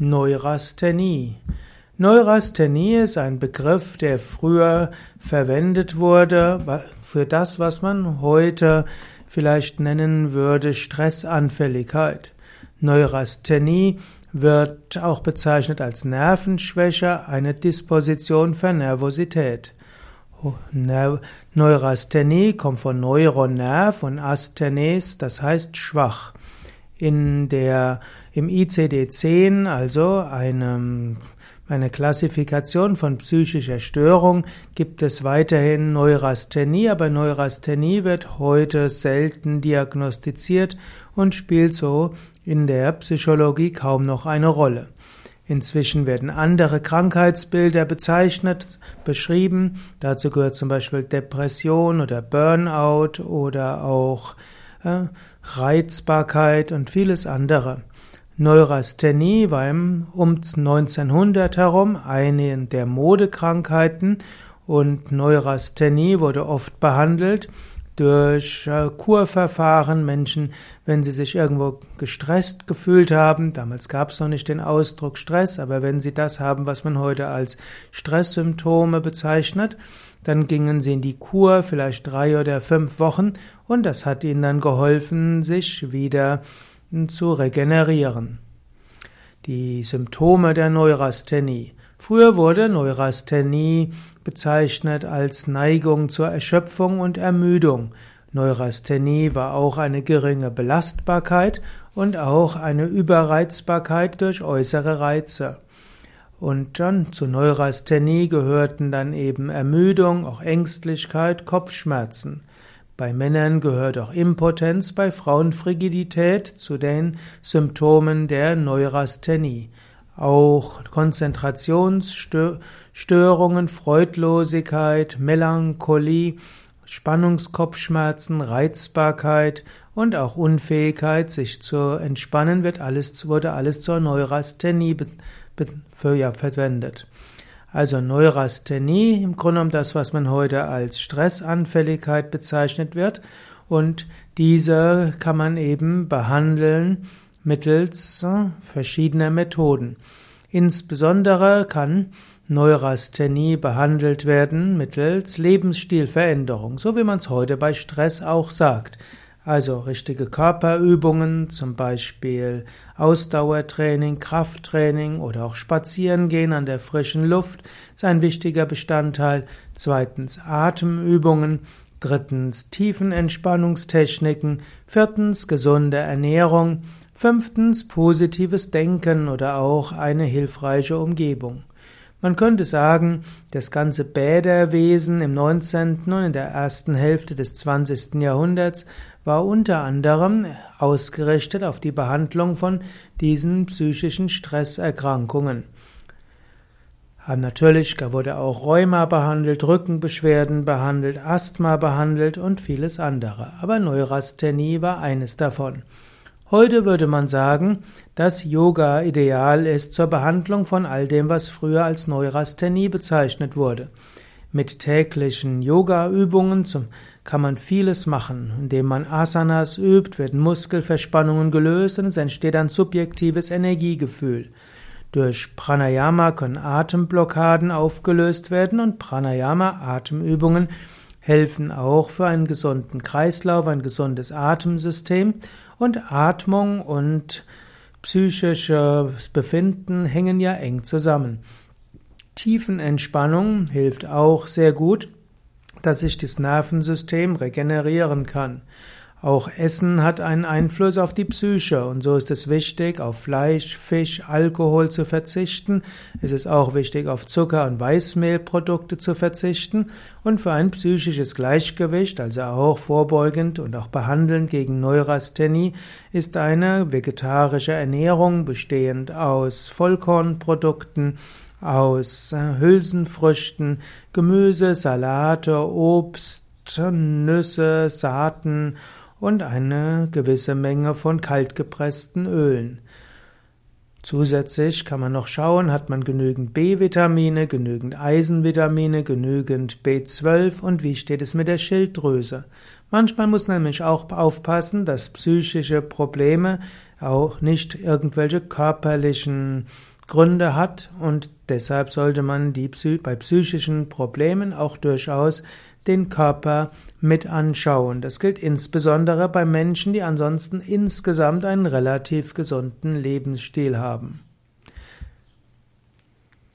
Neurasthenie. Neurasthenie ist ein Begriff, der früher verwendet wurde für das, was man heute vielleicht nennen würde Stressanfälligkeit. Neurasthenie wird auch bezeichnet als Nervenschwäche, eine Disposition für Nervosität. Neurasthenie kommt von Neuronerv und Asthenes, das heißt schwach. In der, im ICD-10, also einem eine Klassifikation von psychischer Störung gibt es weiterhin Neurasthenie, aber Neurasthenie wird heute selten diagnostiziert und spielt so in der Psychologie kaum noch eine Rolle. Inzwischen werden andere Krankheitsbilder bezeichnet, beschrieben. Dazu gehört zum Beispiel Depression oder Burnout oder auch Reizbarkeit und vieles andere. Neurasthenie war um 1900 herum eine der Modekrankheiten und Neurasthenie wurde oft behandelt durch äh, Kurverfahren. Menschen, wenn sie sich irgendwo gestresst gefühlt haben, damals gab es noch nicht den Ausdruck Stress, aber wenn sie das haben, was man heute als Stresssymptome bezeichnet, dann gingen sie in die Kur, vielleicht drei oder fünf Wochen, und das hat ihnen dann geholfen, sich wieder zu regenerieren. Die Symptome der Neurasthenie. Früher wurde Neurasthenie bezeichnet als Neigung zur Erschöpfung und Ermüdung. Neurasthenie war auch eine geringe Belastbarkeit und auch eine Überreizbarkeit durch äußere Reize. Und dann zu Neurasthenie gehörten dann eben Ermüdung, auch Ängstlichkeit, Kopfschmerzen. Bei Männern gehört auch Impotenz, bei Frauen Frigidität zu den Symptomen der Neurasthenie. Auch Konzentrationsstörungen, Freudlosigkeit, Melancholie, Spannungskopfschmerzen, Reizbarkeit und auch Unfähigkeit, sich zu entspannen, wird alles, wurde alles zur Neurasthenie für, ja, verwendet. Also Neurasthenie, im Grunde genommen das, was man heute als Stressanfälligkeit bezeichnet wird. Und diese kann man eben behandeln mittels äh, verschiedener Methoden. Insbesondere kann Neurasthenie behandelt werden mittels Lebensstilveränderung, so wie man es heute bei Stress auch sagt. Also richtige Körperübungen, zum Beispiel Ausdauertraining, Krafttraining oder auch Spazierengehen an der frischen Luft ist ein wichtiger Bestandteil. Zweitens Atemübungen. Drittens Tiefenentspannungstechniken. Viertens gesunde Ernährung. Fünftens positives Denken oder auch eine hilfreiche Umgebung. Man könnte sagen, das ganze Bäderwesen im 19. und in der ersten Hälfte des 20. Jahrhunderts war unter anderem ausgerichtet auf die Behandlung von diesen psychischen Stresserkrankungen. Natürlich wurde auch Rheuma behandelt, Rückenbeschwerden behandelt, Asthma behandelt und vieles andere. Aber Neurasthenie war eines davon. Heute würde man sagen, dass Yoga ideal ist zur Behandlung von all dem, was früher als Neurasthenie bezeichnet wurde. Mit täglichen Yoga-Übungen kann man vieles machen. Indem man Asanas übt, werden Muskelverspannungen gelöst und es entsteht ein subjektives Energiegefühl. Durch Pranayama können Atemblockaden aufgelöst werden und Pranayama-Atemübungen helfen auch für einen gesunden Kreislauf, ein gesundes Atemsystem und Atmung und psychisches Befinden hängen ja eng zusammen. Tiefenentspannung hilft auch sehr gut, dass sich das Nervensystem regenerieren kann. Auch Essen hat einen Einfluss auf die Psyche und so ist es wichtig, auf Fleisch, Fisch, Alkohol zu verzichten. Es ist auch wichtig, auf Zucker und Weißmehlprodukte zu verzichten und für ein psychisches Gleichgewicht, also auch vorbeugend und auch behandelnd gegen Neurasthenie, ist eine vegetarische Ernährung bestehend aus Vollkornprodukten, aus Hülsenfrüchten, Gemüse, Salate, Obst, Nüsse, Saaten und eine gewisse Menge von kaltgepressten Ölen. Zusätzlich kann man noch schauen, hat man genügend B-Vitamine, genügend Eisenvitamine, genügend B12 und wie steht es mit der Schilddrüse. Manchmal muss man nämlich auch aufpassen, dass psychische Probleme auch nicht irgendwelche körperlichen Gründe hat und deshalb sollte man die, bei psychischen Problemen auch durchaus den Körper mit anschauen. Das gilt insbesondere bei Menschen, die ansonsten insgesamt einen relativ gesunden Lebensstil haben.